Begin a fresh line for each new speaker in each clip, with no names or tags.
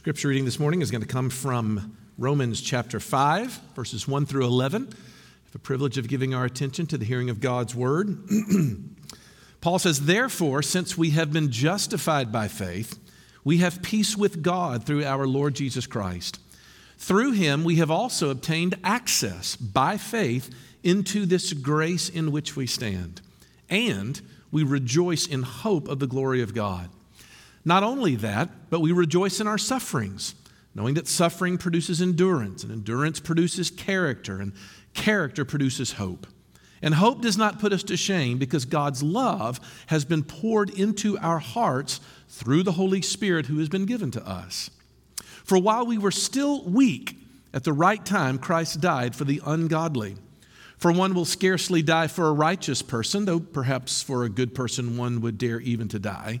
Scripture reading this morning is going to come from Romans chapter 5, verses 1 through 11. have the privilege of giving our attention to the hearing of God's word. Paul says, Therefore, since we have been justified by faith, we have peace with God through our Lord Jesus Christ. Through him, we have also obtained access by faith into this grace in which we stand, and we rejoice in hope of the glory of God. Not only that, but we rejoice in our sufferings, knowing that suffering produces endurance, and endurance produces character, and character produces hope. And hope does not put us to shame because God's love has been poured into our hearts through the Holy Spirit who has been given to us. For while we were still weak, at the right time, Christ died for the ungodly. For one will scarcely die for a righteous person, though perhaps for a good person one would dare even to die.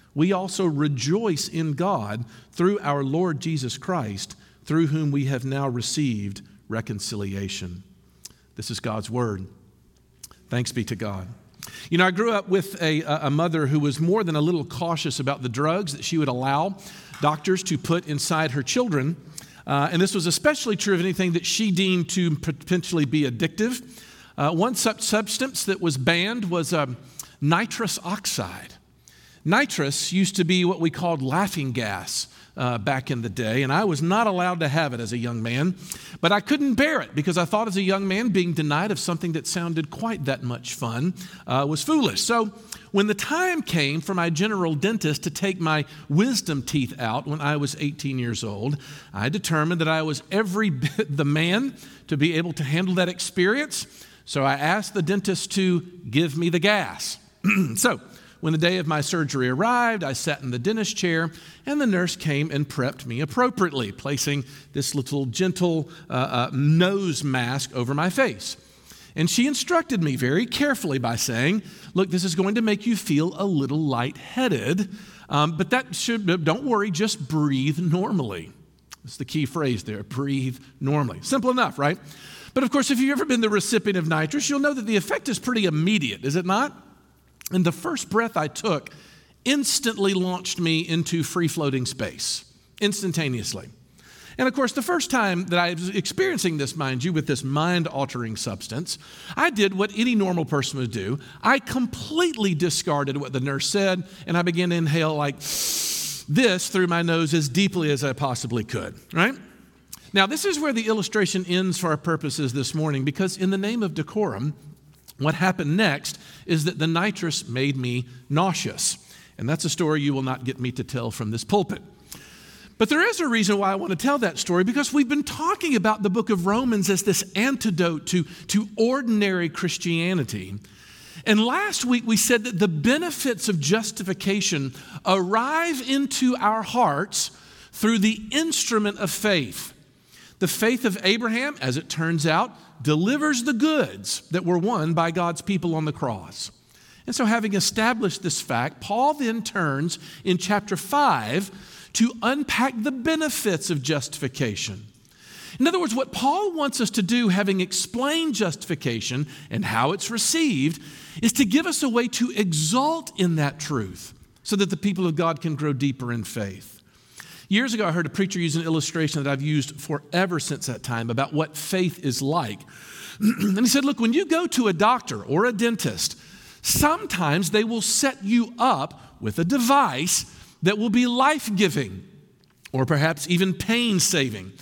we also rejoice in God through our Lord Jesus Christ through whom we have now received reconciliation. This is God's word. Thanks be to God. You know, I grew up with a, a mother who was more than a little cautious about the drugs that she would allow doctors to put inside her children. Uh, and this was especially true of anything that she deemed to potentially be addictive. Uh, one such substance that was banned was um, nitrous oxide. Nitrous used to be what we called laughing gas uh, back in the day, and I was not allowed to have it as a young man. But I couldn't bear it because I thought, as a young man, being denied of something that sounded quite that much fun uh, was foolish. So, when the time came for my general dentist to take my wisdom teeth out when I was 18 years old, I determined that I was every bit the man to be able to handle that experience. So I asked the dentist to give me the gas. so when the day of my surgery arrived, I sat in the dentist chair, and the nurse came and prepped me appropriately, placing this little gentle uh, uh, nose mask over my face. And she instructed me very carefully by saying, Look, this is going to make you feel a little lightheaded, um, but that should, don't worry, just breathe normally. That's the key phrase there breathe normally. Simple enough, right? But of course, if you've ever been the recipient of nitrous, you'll know that the effect is pretty immediate, is it not? And the first breath I took instantly launched me into free floating space, instantaneously. And of course, the first time that I was experiencing this, mind you, with this mind altering substance, I did what any normal person would do. I completely discarded what the nurse said, and I began to inhale like this through my nose as deeply as I possibly could, right? Now, this is where the illustration ends for our purposes this morning because, in the name of decorum, what happened next is that the nitrous made me nauseous. And that's a story you will not get me to tell from this pulpit. But there is a reason why I want to tell that story because we've been talking about the book of Romans as this antidote to, to ordinary Christianity. And last week we said that the benefits of justification arrive into our hearts through the instrument of faith. The faith of Abraham, as it turns out, delivers the goods that were won by God's people on the cross. And so, having established this fact, Paul then turns in chapter 5 to unpack the benefits of justification. In other words, what Paul wants us to do, having explained justification and how it's received, is to give us a way to exalt in that truth so that the people of God can grow deeper in faith. Years ago, I heard a preacher use an illustration that I've used forever since that time about what faith is like. and he said, Look, when you go to a doctor or a dentist, sometimes they will set you up with a device that will be life giving or perhaps even pain saving.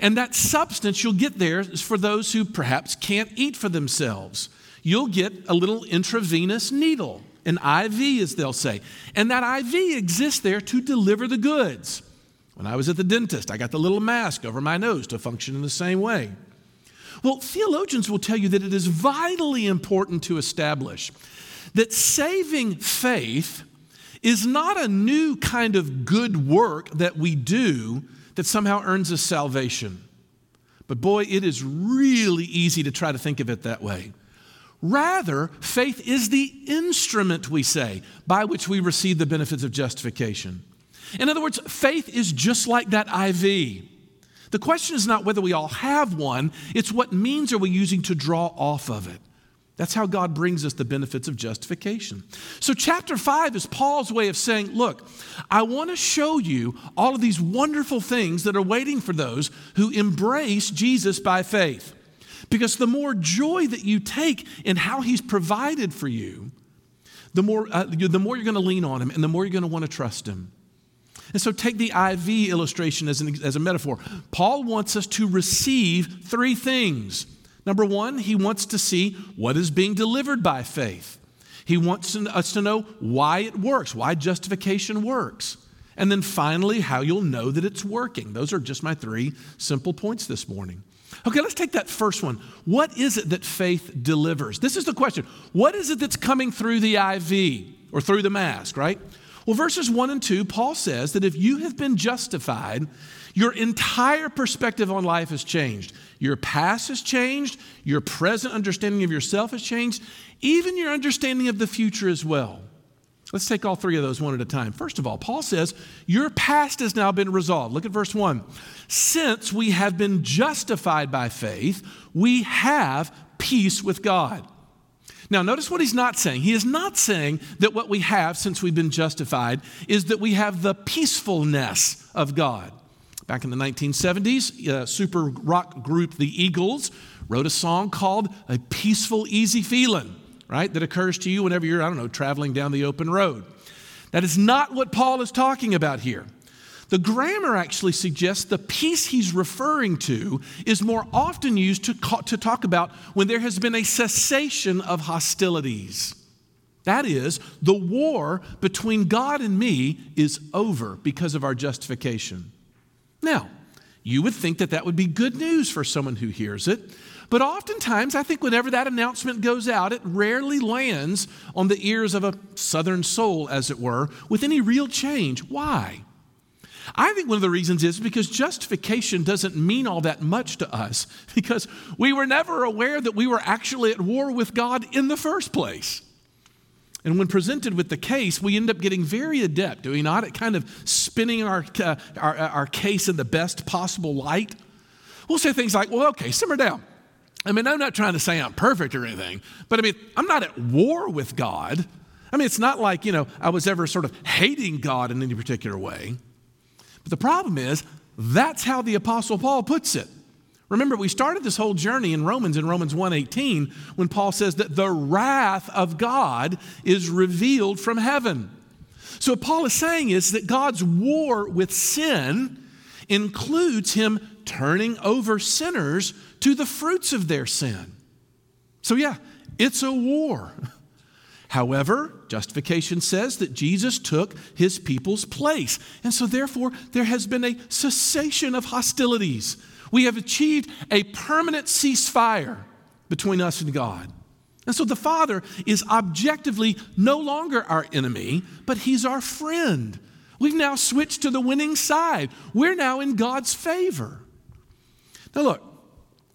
And that substance you'll get there is for those who perhaps can't eat for themselves. You'll get a little intravenous needle, an IV, as they'll say. And that IV exists there to deliver the goods. When I was at the dentist, I got the little mask over my nose to function in the same way. Well, theologians will tell you that it is vitally important to establish that saving faith is not a new kind of good work that we do that somehow earns us salvation. But boy, it is really easy to try to think of it that way. Rather, faith is the instrument, we say, by which we receive the benefits of justification. In other words, faith is just like that IV. The question is not whether we all have one, it's what means are we using to draw off of it. That's how God brings us the benefits of justification. So, chapter 5 is Paul's way of saying, Look, I want to show you all of these wonderful things that are waiting for those who embrace Jesus by faith. Because the more joy that you take in how he's provided for you, the more, uh, the more you're going to lean on him and the more you're going to want to trust him. And so take the IV illustration as, an, as a metaphor. Paul wants us to receive three things. Number one, he wants to see what is being delivered by faith. He wants us to know why it works, why justification works. And then finally, how you'll know that it's working. Those are just my three simple points this morning. Okay, let's take that first one. What is it that faith delivers? This is the question. What is it that's coming through the IV or through the mask, right? Well, verses 1 and 2, Paul says that if you have been justified, your entire perspective on life has changed. Your past has changed, your present understanding of yourself has changed, even your understanding of the future as well. Let's take all three of those one at a time. First of all, Paul says, Your past has now been resolved. Look at verse 1. Since we have been justified by faith, we have peace with God. Now, notice what he's not saying. He is not saying that what we have since we've been justified is that we have the peacefulness of God. Back in the 1970s, uh, super rock group The Eagles wrote a song called A Peaceful, Easy Feeling, right? That occurs to you whenever you're, I don't know, traveling down the open road. That is not what Paul is talking about here. The grammar actually suggests the peace he's referring to is more often used to, to talk about when there has been a cessation of hostilities. That is, the war between God and me is over because of our justification. Now, you would think that that would be good news for someone who hears it, but oftentimes I think whenever that announcement goes out, it rarely lands on the ears of a southern soul, as it were, with any real change. Why? I think one of the reasons is because justification doesn't mean all that much to us because we were never aware that we were actually at war with God in the first place. And when presented with the case, we end up getting very adept, do we not, at kind of spinning our, uh, our, our case in the best possible light. We'll say things like, well, okay, simmer down. I mean, I'm not trying to say I'm perfect or anything, but I mean, I'm not at war with God. I mean, it's not like, you know, I was ever sort of hating God in any particular way. But the problem is, that's how the Apostle Paul puts it. Remember, we started this whole journey in Romans, in Romans 1:18, when Paul says that the wrath of God is revealed from heaven. So what Paul is saying is that God's war with sin includes him turning over sinners to the fruits of their sin. So yeah, it's a war. However, justification says that Jesus took his people's place. And so, therefore, there has been a cessation of hostilities. We have achieved a permanent ceasefire between us and God. And so the Father is objectively no longer our enemy, but He's our friend. We've now switched to the winning side. We're now in God's favor. Now, look,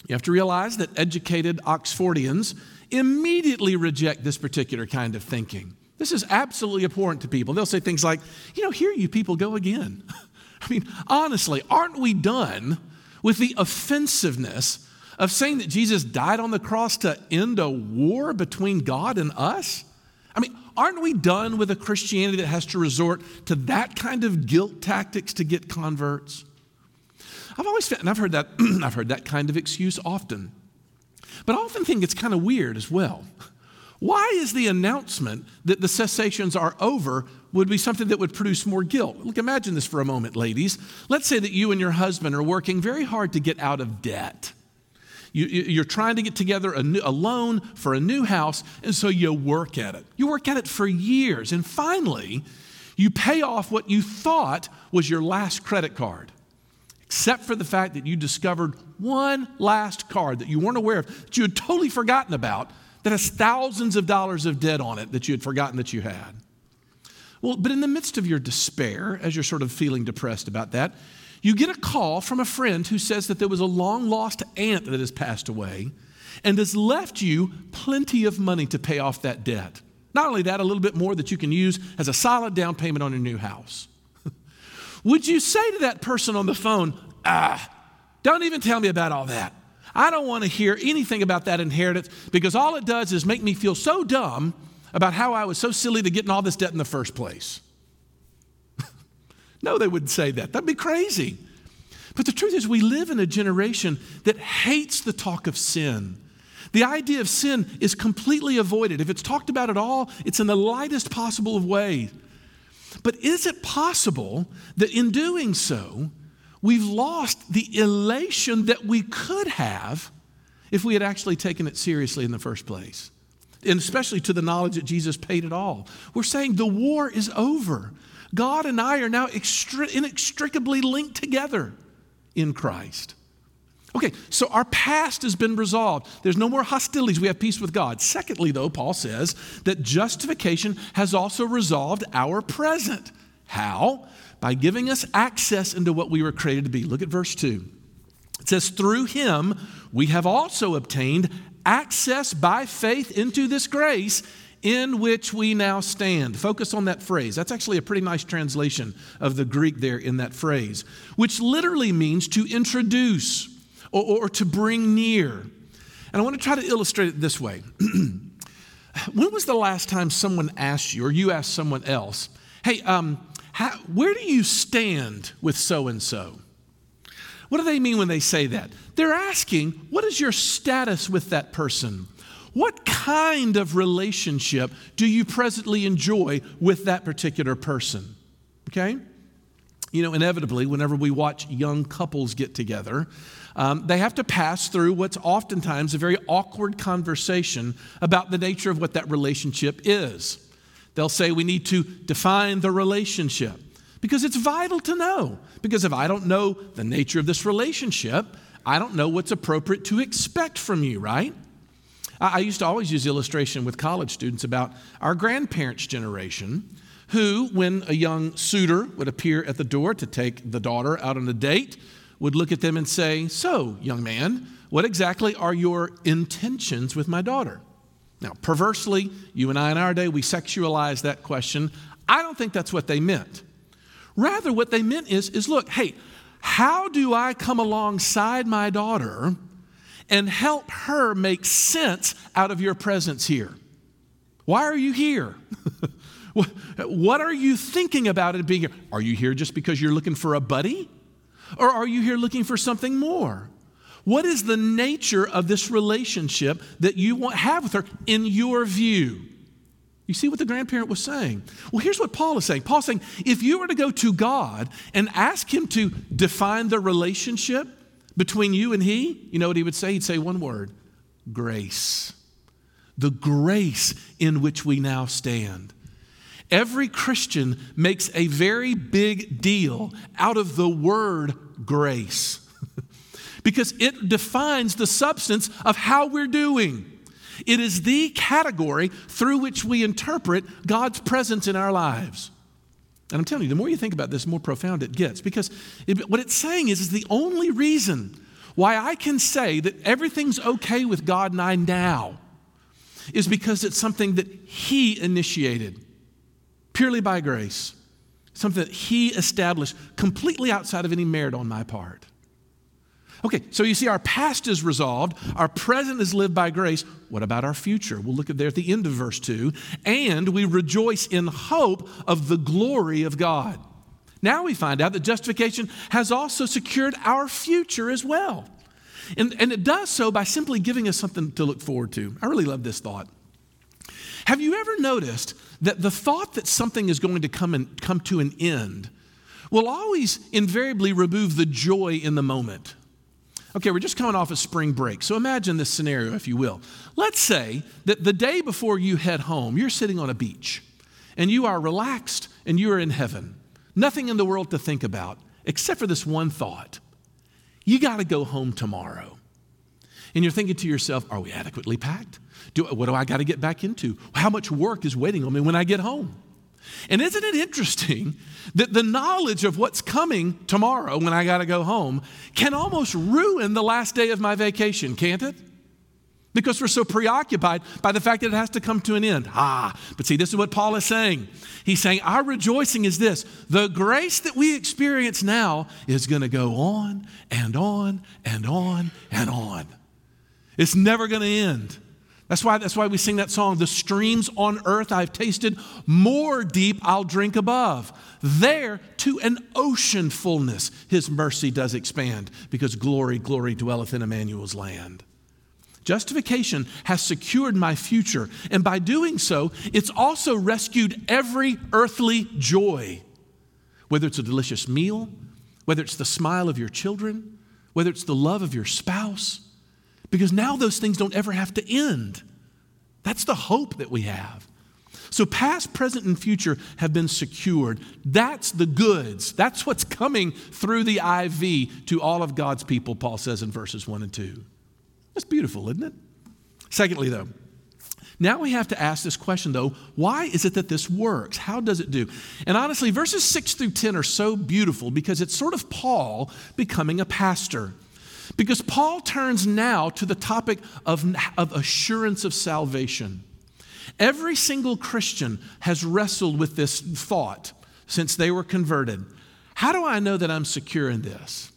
you have to realize that educated Oxfordians immediately reject this particular kind of thinking. This is absolutely abhorrent to people. They'll say things like, you know, here you people go again. I mean, honestly, aren't we done with the offensiveness of saying that Jesus died on the cross to end a war between God and us? I mean, aren't we done with a Christianity that has to resort to that kind of guilt tactics to get converts? I've always found, and I've heard that, I've heard that kind of excuse often. But I often think it's kind of weird as well. Why is the announcement that the cessations are over would be something that would produce more guilt? Look, imagine this for a moment, ladies. Let's say that you and your husband are working very hard to get out of debt. You, are trying to get together a, new, a loan for a new house, and so you work at it. You work at it for years, and finally, you pay off what you thought was your last credit card except for the fact that you discovered one last card that you weren't aware of, that you had totally forgotten about, that has thousands of dollars of debt on it that you had forgotten that you had. Well, but in the midst of your despair, as you're sort of feeling depressed about that, you get a call from a friend who says that there was a long lost aunt that has passed away and has left you plenty of money to pay off that debt. Not only that, a little bit more that you can use as a solid down payment on your new house. Would you say to that person on the phone, ah, don't even tell me about all that? I don't want to hear anything about that inheritance because all it does is make me feel so dumb about how I was so silly to get in all this debt in the first place. no, they wouldn't say that. That'd be crazy. But the truth is, we live in a generation that hates the talk of sin. The idea of sin is completely avoided. If it's talked about at all, it's in the lightest possible of ways. But is it possible that in doing so, we've lost the elation that we could have if we had actually taken it seriously in the first place? And especially to the knowledge that Jesus paid it all. We're saying the war is over. God and I are now inextricably linked together in Christ. Okay, so our past has been resolved. There's no more hostilities. We have peace with God. Secondly, though, Paul says that justification has also resolved our present. How? By giving us access into what we were created to be. Look at verse 2. It says, Through him we have also obtained access by faith into this grace in which we now stand. Focus on that phrase. That's actually a pretty nice translation of the Greek there in that phrase, which literally means to introduce or, or to bring near. And I want to try to illustrate it this way. when was the last time someone asked you, or you asked someone else, hey, um, how, where do you stand with so and so? What do they mean when they say that? They're asking, what is your status with that person? What kind of relationship do you presently enjoy with that particular person? Okay? You know, inevitably, whenever we watch young couples get together, um, they have to pass through what's oftentimes a very awkward conversation about the nature of what that relationship is. They'll say, We need to define the relationship because it's vital to know. Because if I don't know the nature of this relationship, I don't know what's appropriate to expect from you, right? I used to always use illustration with college students about our grandparents' generation, who, when a young suitor would appear at the door to take the daughter out on a date, would look at them and say, So, young man, what exactly are your intentions with my daughter? Now, perversely, you and I in our day, we sexualize that question. I don't think that's what they meant. Rather, what they meant is, is look, hey, how do I come alongside my daughter and help her make sense out of your presence here? Why are you here? what are you thinking about it being here? Are you here just because you're looking for a buddy? Or are you here looking for something more? What is the nature of this relationship that you want have with her in your view? You see what the grandparent was saying? Well, here's what Paul is saying. Paul's saying, if you were to go to God and ask him to define the relationship between you and he, you know what he would say? He'd say one word grace. The grace in which we now stand. Every Christian makes a very big deal out of the word grace because it defines the substance of how we're doing. It is the category through which we interpret God's presence in our lives. And I'm telling you, the more you think about this, the more profound it gets. Because it, what it's saying is, is the only reason why I can say that everything's okay with God and I now is because it's something that He initiated purely by grace, something that He established completely outside of any merit on my part. Okay, so you see, our past is resolved, our present is lived by grace. What about our future? We'll look at there at the end of verse 2. And we rejoice in hope of the glory of God. Now we find out that justification has also secured our future as well. And, and it does so by simply giving us something to look forward to. I really love this thought. Have you ever noticed that the thought that something is going to come, and, come to an end will always invariably remove the joy in the moment? Okay, we're just coming off a of spring break. So imagine this scenario, if you will. Let's say that the day before you head home, you're sitting on a beach and you are relaxed and you are in heaven. Nothing in the world to think about except for this one thought you got to go home tomorrow. And you're thinking to yourself, are we adequately packed? Do, what do I got to get back into? How much work is waiting on me when I get home? And isn't it interesting that the knowledge of what's coming tomorrow when I got to go home can almost ruin the last day of my vacation, can't it? Because we're so preoccupied by the fact that it has to come to an end. Ah, but see, this is what Paul is saying. He's saying, Our rejoicing is this the grace that we experience now is going to go on and on and on and on. It's never going to end. That's why, that's why we sing that song, The streams on earth I've tasted, more deep I'll drink above. There to an ocean fullness his mercy does expand, because glory, glory dwelleth in Emmanuel's land. Justification has secured my future, and by doing so, it's also rescued every earthly joy. Whether it's a delicious meal, whether it's the smile of your children, whether it's the love of your spouse, because now those things don't ever have to end. That's the hope that we have. So, past, present, and future have been secured. That's the goods. That's what's coming through the IV to all of God's people, Paul says in verses 1 and 2. That's beautiful, isn't it? Secondly, though, now we have to ask this question, though why is it that this works? How does it do? And honestly, verses 6 through 10 are so beautiful because it's sort of Paul becoming a pastor. Because Paul turns now to the topic of, of assurance of salvation. Every single Christian has wrestled with this thought since they were converted. How do I know that I'm secure in this?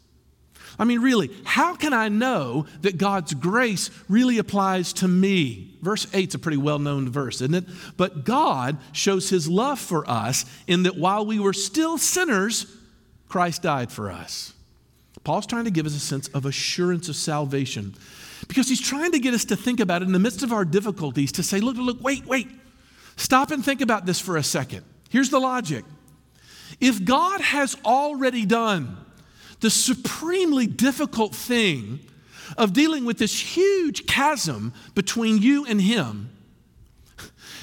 I mean, really, how can I know that God's grace really applies to me? Verse 8 is a pretty well known verse, isn't it? But God shows his love for us in that while we were still sinners, Christ died for us. Paul's trying to give us a sense of assurance of salvation because he's trying to get us to think about it in the midst of our difficulties to say, look, look, wait, wait. Stop and think about this for a second. Here's the logic. If God has already done the supremely difficult thing of dealing with this huge chasm between you and Him,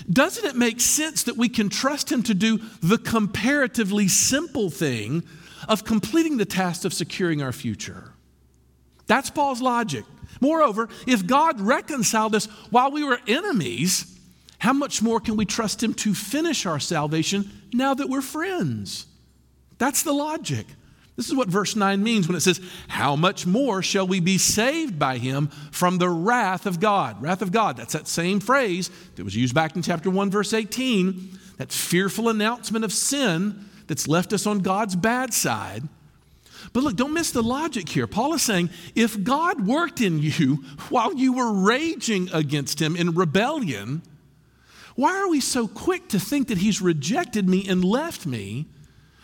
doesn't it make sense that we can trust Him to do the comparatively simple thing of completing the task of securing our future. That's Paul's logic. Moreover, if God reconciled us while we were enemies, how much more can we trust Him to finish our salvation now that we're friends? That's the logic. This is what verse 9 means when it says, How much more shall we be saved by him from the wrath of God? Wrath of God, that's that same phrase that was used back in chapter 1, verse 18, that fearful announcement of sin that's left us on God's bad side. But look, don't miss the logic here. Paul is saying if God worked in you while you were raging against him in rebellion, why are we so quick to think that he's rejected me and left me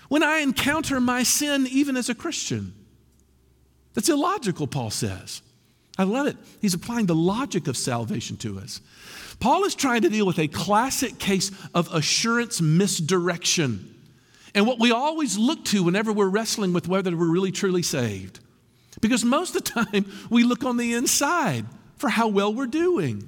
when I encounter my sin even as a Christian? That's illogical, Paul says. I love it. He's applying the logic of salvation to us. Paul is trying to deal with a classic case of assurance misdirection and what we always look to whenever we're wrestling with whether we're really truly saved. Because most of the time, we look on the inside for how well we're doing.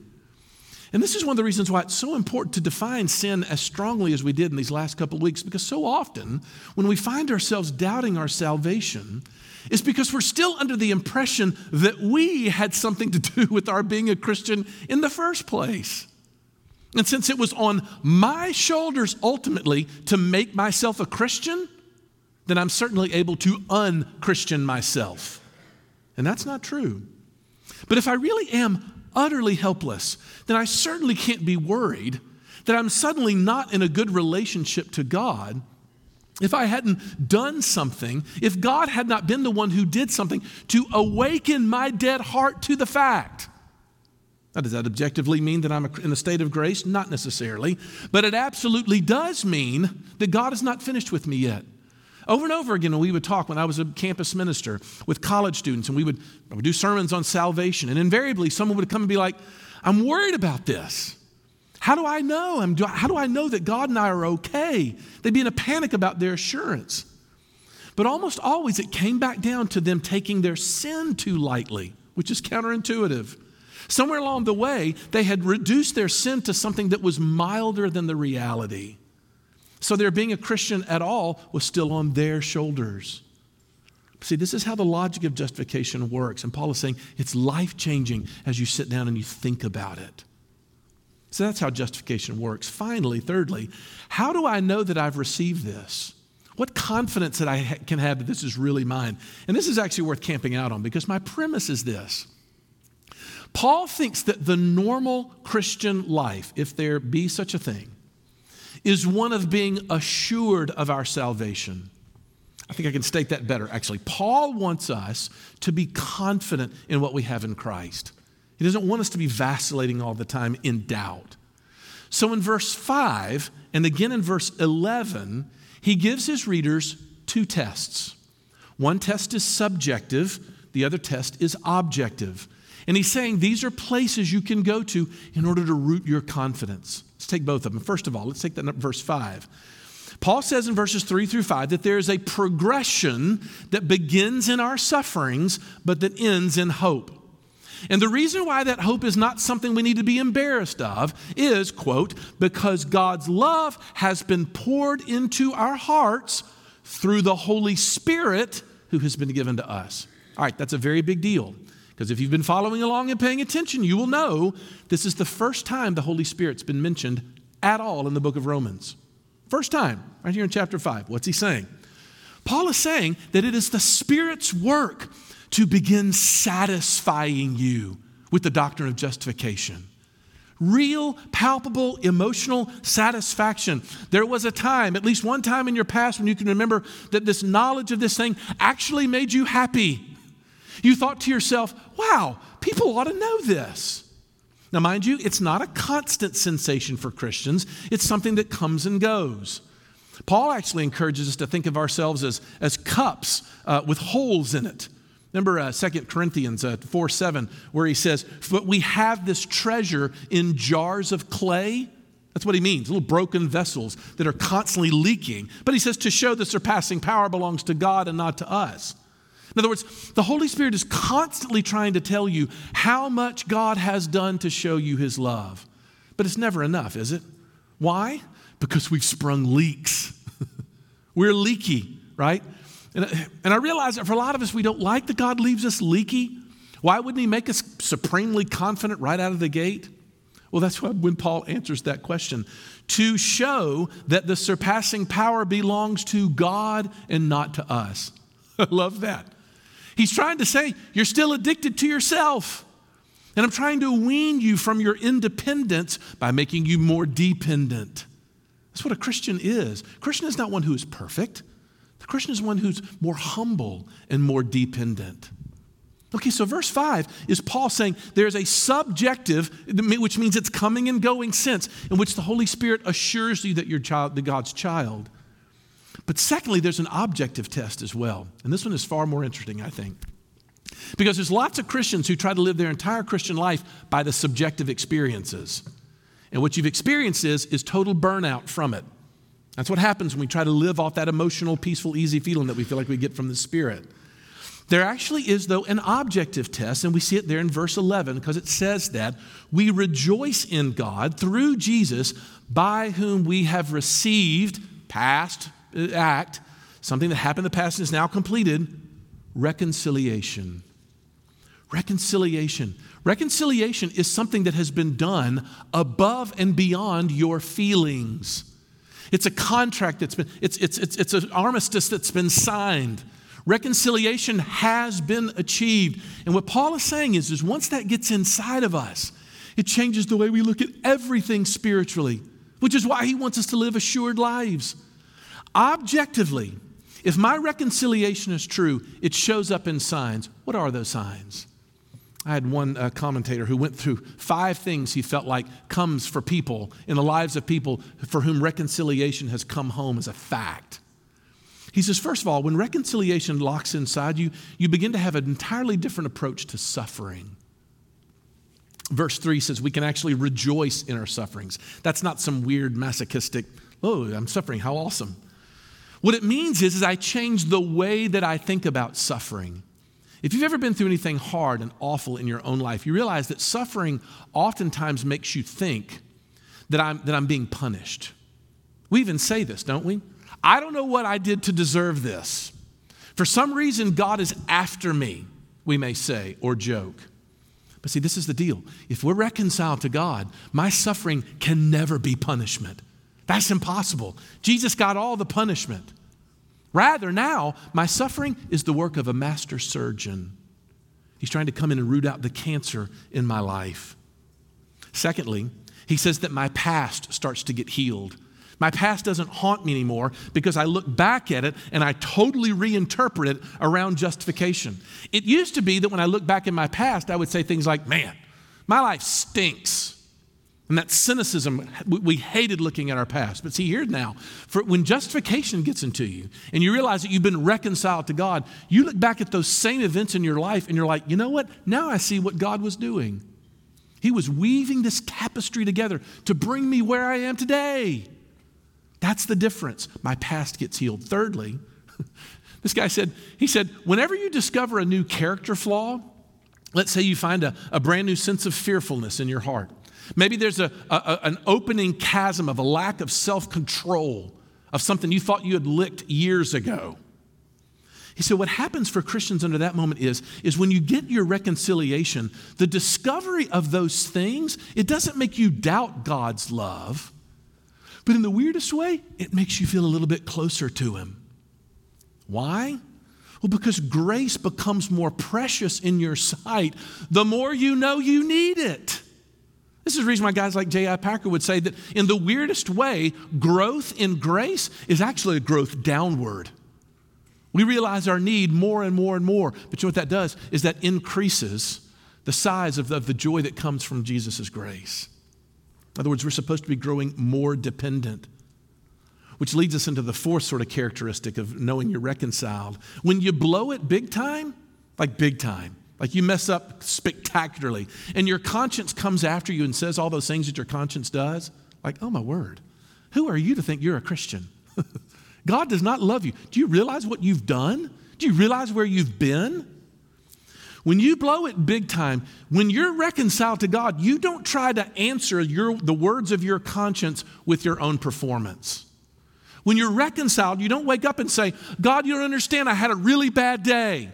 And this is one of the reasons why it's so important to define sin as strongly as we did in these last couple of weeks, because so often when we find ourselves doubting our salvation, it's because we're still under the impression that we had something to do with our being a Christian in the first place. And since it was on my shoulders ultimately to make myself a Christian, then I'm certainly able to unchristian myself. And that's not true. But if I really am utterly helpless, then I certainly can't be worried that I'm suddenly not in a good relationship to God. If I hadn't done something, if God had not been the one who did something to awaken my dead heart to the fact now, does that objectively mean that I'm in a state of grace? Not necessarily. But it absolutely does mean that God is not finished with me yet. Over and over again, when we would talk when I was a campus minister with college students, and we would, we would do sermons on salvation, and invariably someone would come and be like, I'm worried about this. How do I know? How do I know that God and I are okay? They'd be in a panic about their assurance. But almost always it came back down to them taking their sin too lightly, which is counterintuitive. Somewhere along the way, they had reduced their sin to something that was milder than the reality. So their being a Christian at all was still on their shoulders. See, this is how the logic of justification works. And Paul is saying it's life changing as you sit down and you think about it. So that's how justification works. Finally, thirdly, how do I know that I've received this? What confidence that I ha- can have that this is really mine? And this is actually worth camping out on because my premise is this. Paul thinks that the normal Christian life, if there be such a thing, is one of being assured of our salvation. I think I can state that better, actually. Paul wants us to be confident in what we have in Christ. He doesn't want us to be vacillating all the time in doubt. So in verse 5 and again in verse 11, he gives his readers two tests. One test is subjective, the other test is objective. And he's saying these are places you can go to in order to root your confidence. Let's take both of them. First of all, let's take that verse 5. Paul says in verses 3 through 5 that there is a progression that begins in our sufferings, but that ends in hope. And the reason why that hope is not something we need to be embarrassed of is, quote, because God's love has been poured into our hearts through the Holy Spirit who has been given to us. All right, that's a very big deal. Because if you've been following along and paying attention, you will know this is the first time the Holy Spirit's been mentioned at all in the book of Romans. First time, right here in chapter 5. What's he saying? Paul is saying that it is the Spirit's work to begin satisfying you with the doctrine of justification. Real, palpable, emotional satisfaction. There was a time, at least one time in your past, when you can remember that this knowledge of this thing actually made you happy. You thought to yourself, wow, people ought to know this. Now, mind you, it's not a constant sensation for Christians, it's something that comes and goes. Paul actually encourages us to think of ourselves as, as cups uh, with holes in it. Remember uh, 2 Corinthians uh, 4 7, where he says, But we have this treasure in jars of clay. That's what he means, little broken vessels that are constantly leaking. But he says to show the surpassing power belongs to God and not to us. In other words, the Holy Spirit is constantly trying to tell you how much God has done to show you his love. But it's never enough, is it? Why? Because we've sprung leaks. We're leaky, right? And, uh, and I realize that for a lot of us, we don't like that God leaves us leaky. Why wouldn't He make us supremely confident right out of the gate? Well, that's why when Paul answers that question to show that the surpassing power belongs to God and not to us. I love that. He's trying to say, you're still addicted to yourself. And I'm trying to wean you from your independence by making you more dependent. That's what a Christian is. A Christian is not one who is perfect. The Christian is one who's more humble and more dependent. Okay, so verse 5 is Paul saying there's a subjective, which means it's coming and going sense, in which the Holy Spirit assures you that you're child, the God's child. But secondly, there's an objective test as well. And this one is far more interesting, I think. Because there's lots of Christians who try to live their entire Christian life by the subjective experiences. And what you've experienced is, is total burnout from it. That's what happens when we try to live off that emotional, peaceful, easy feeling that we feel like we get from the Spirit. There actually is, though, an objective test, and we see it there in verse 11 because it says that we rejoice in God through Jesus, by whom we have received, past Uh, act, something that happened in the past and is now completed, reconciliation. Reconciliation. Reconciliation is something that has been done above and beyond your feelings. It's a contract that's been, it's, it's, it's, it's an armistice that's been signed. Reconciliation has been achieved. And what Paul is saying is, is once that gets inside of us, it changes the way we look at everything spiritually, which is why he wants us to live assured lives. Objectively, if my reconciliation is true, it shows up in signs. What are those signs? I had one uh, commentator who went through five things he felt like comes for people in the lives of people for whom reconciliation has come home as a fact. He says, first of all, when reconciliation locks inside you, you begin to have an entirely different approach to suffering. Verse 3 says we can actually rejoice in our sufferings. That's not some weird masochistic, oh, I'm suffering, how awesome. What it means is, is I change the way that I think about suffering. If you've ever been through anything hard and awful in your own life, you realize that suffering oftentimes makes you think that I'm, that I'm being punished. We even say this, don't we? I don't know what I did to deserve this. For some reason, God is after me, we may say, or joke. But see, this is the deal. If we're reconciled to God, my suffering can never be punishment. That's impossible. Jesus got all the punishment. Rather, now, my suffering is the work of a master surgeon. He's trying to come in and root out the cancer in my life. Secondly, he says that my past starts to get healed. My past doesn't haunt me anymore because I look back at it and I totally reinterpret it around justification. It used to be that when I look back in my past, I would say things like, man, my life stinks. And that cynicism, we hated looking at our past. But see, here now, for when justification gets into you and you realize that you've been reconciled to God, you look back at those same events in your life and you're like, you know what? Now I see what God was doing. He was weaving this tapestry together to bring me where I am today. That's the difference. My past gets healed. Thirdly, this guy said, he said, whenever you discover a new character flaw, let's say you find a, a brand new sense of fearfulness in your heart. Maybe there's a, a an opening chasm of a lack of self control of something you thought you had licked years ago. He said, What happens for Christians under that moment is, is when you get your reconciliation, the discovery of those things, it doesn't make you doubt God's love. But in the weirdest way, it makes you feel a little bit closer to Him. Why? Well, because grace becomes more precious in your sight the more you know you need it. This is the reason why guys like J.I. Packer would say that in the weirdest way, growth in grace is actually a growth downward. We realize our need more and more and more. But you know what that does? Is that increases the size of the, of the joy that comes from Jesus' grace. In other words, we're supposed to be growing more dependent, which leads us into the fourth sort of characteristic of knowing you're reconciled. When you blow it big time, like big time, like you mess up spectacularly, and your conscience comes after you and says all those things that your conscience does, like, oh my word, who are you to think you're a Christian? God does not love you. Do you realize what you've done? Do you realize where you've been? When you blow it big time, when you're reconciled to God, you don't try to answer your, the words of your conscience with your own performance. When you're reconciled, you don't wake up and say, God, you don't understand, I had a really bad day.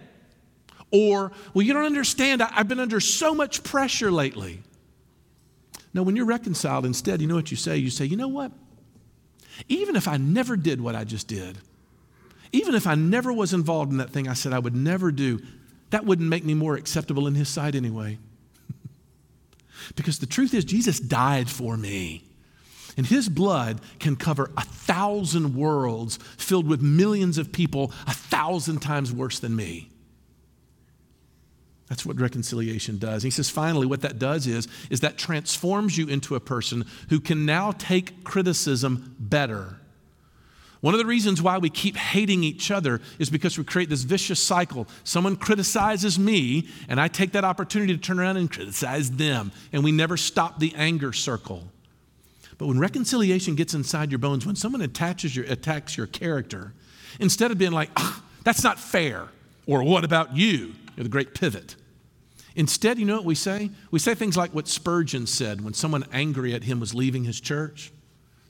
Or, well, you don't understand, I've been under so much pressure lately. No, when you're reconciled, instead, you know what you say? You say, you know what? Even if I never did what I just did, even if I never was involved in that thing I said I would never do, that wouldn't make me more acceptable in his sight anyway. because the truth is, Jesus died for me. And his blood can cover a thousand worlds filled with millions of people a thousand times worse than me. That's what reconciliation does. he says, finally, what that does is, is that transforms you into a person who can now take criticism better. One of the reasons why we keep hating each other is because we create this vicious cycle. Someone criticizes me, and I take that opportunity to turn around and criticize them, and we never stop the anger circle. But when reconciliation gets inside your bones, when someone attaches your, attacks your character, instead of being like, ah, that's not fair, or what about you? You're the great pivot. Instead, you know what we say? We say things like what Spurgeon said when someone angry at him was leaving his church.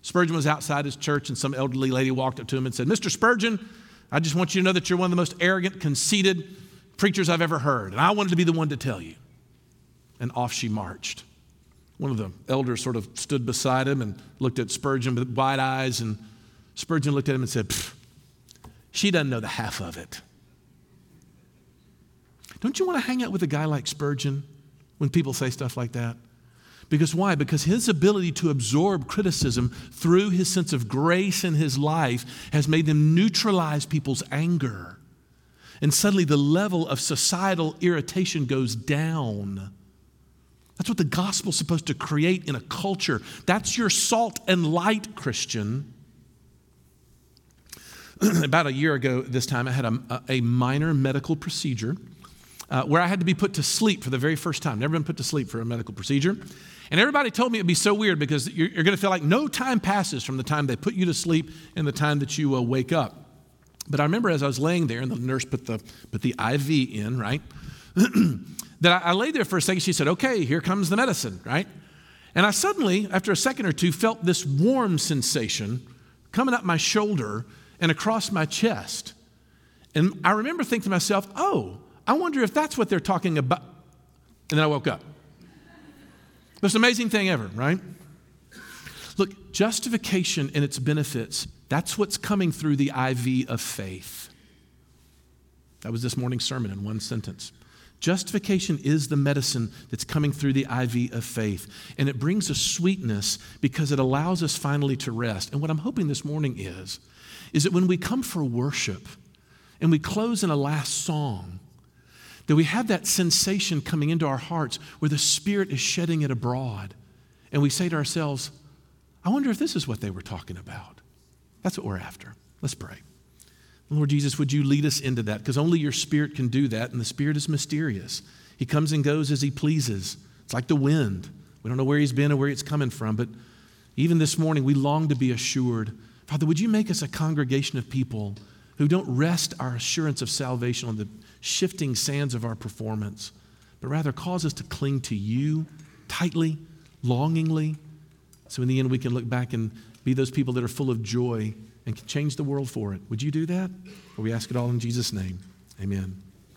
Spurgeon was outside his church, and some elderly lady walked up to him and said, Mr. Spurgeon, I just want you to know that you're one of the most arrogant, conceited preachers I've ever heard, and I wanted to be the one to tell you. And off she marched. One of the elders sort of stood beside him and looked at Spurgeon with wide eyes, and Spurgeon looked at him and said, She doesn't know the half of it. Don't you want to hang out with a guy like Spurgeon when people say stuff like that? Because why? Because his ability to absorb criticism through his sense of grace in his life has made him neutralize people's anger. And suddenly the level of societal irritation goes down. That's what the gospel's supposed to create in a culture. That's your salt and light, Christian. About a year ago, this time, I had a, a minor medical procedure uh, where I had to be put to sleep for the very first time. Never been put to sleep for a medical procedure. And everybody told me it'd be so weird because you're, you're going to feel like no time passes from the time they put you to sleep and the time that you uh, wake up. But I remember as I was laying there and the nurse put the, put the IV in, right? that I, I lay there for a second. She said, okay, here comes the medicine, right? And I suddenly, after a second or two, felt this warm sensation coming up my shoulder and across my chest. And I remember thinking to myself, oh, I wonder if that's what they're talking about. And then I woke up. Most amazing thing ever, right? Look, justification and its benefits, that's what's coming through the IV of faith. That was this morning's sermon in one sentence. Justification is the medicine that's coming through the IV of faith. And it brings a sweetness because it allows us finally to rest. And what I'm hoping this morning is, is that when we come for worship and we close in a last song, that we have that sensation coming into our hearts where the Spirit is shedding it abroad. And we say to ourselves, I wonder if this is what they were talking about. That's what we're after. Let's pray. Lord Jesus, would you lead us into that? Because only your Spirit can do that, and the Spirit is mysterious. He comes and goes as He pleases. It's like the wind. We don't know where He's been or where it's coming from, but even this morning, we long to be assured. Father, would you make us a congregation of people who don't rest our assurance of salvation on the shifting sands of our performance, but rather cause us to cling to you tightly, longingly, so in the end we can look back and be those people that are full of joy and can change the world for it. Would you do that? Or we ask it all in Jesus' name. Amen.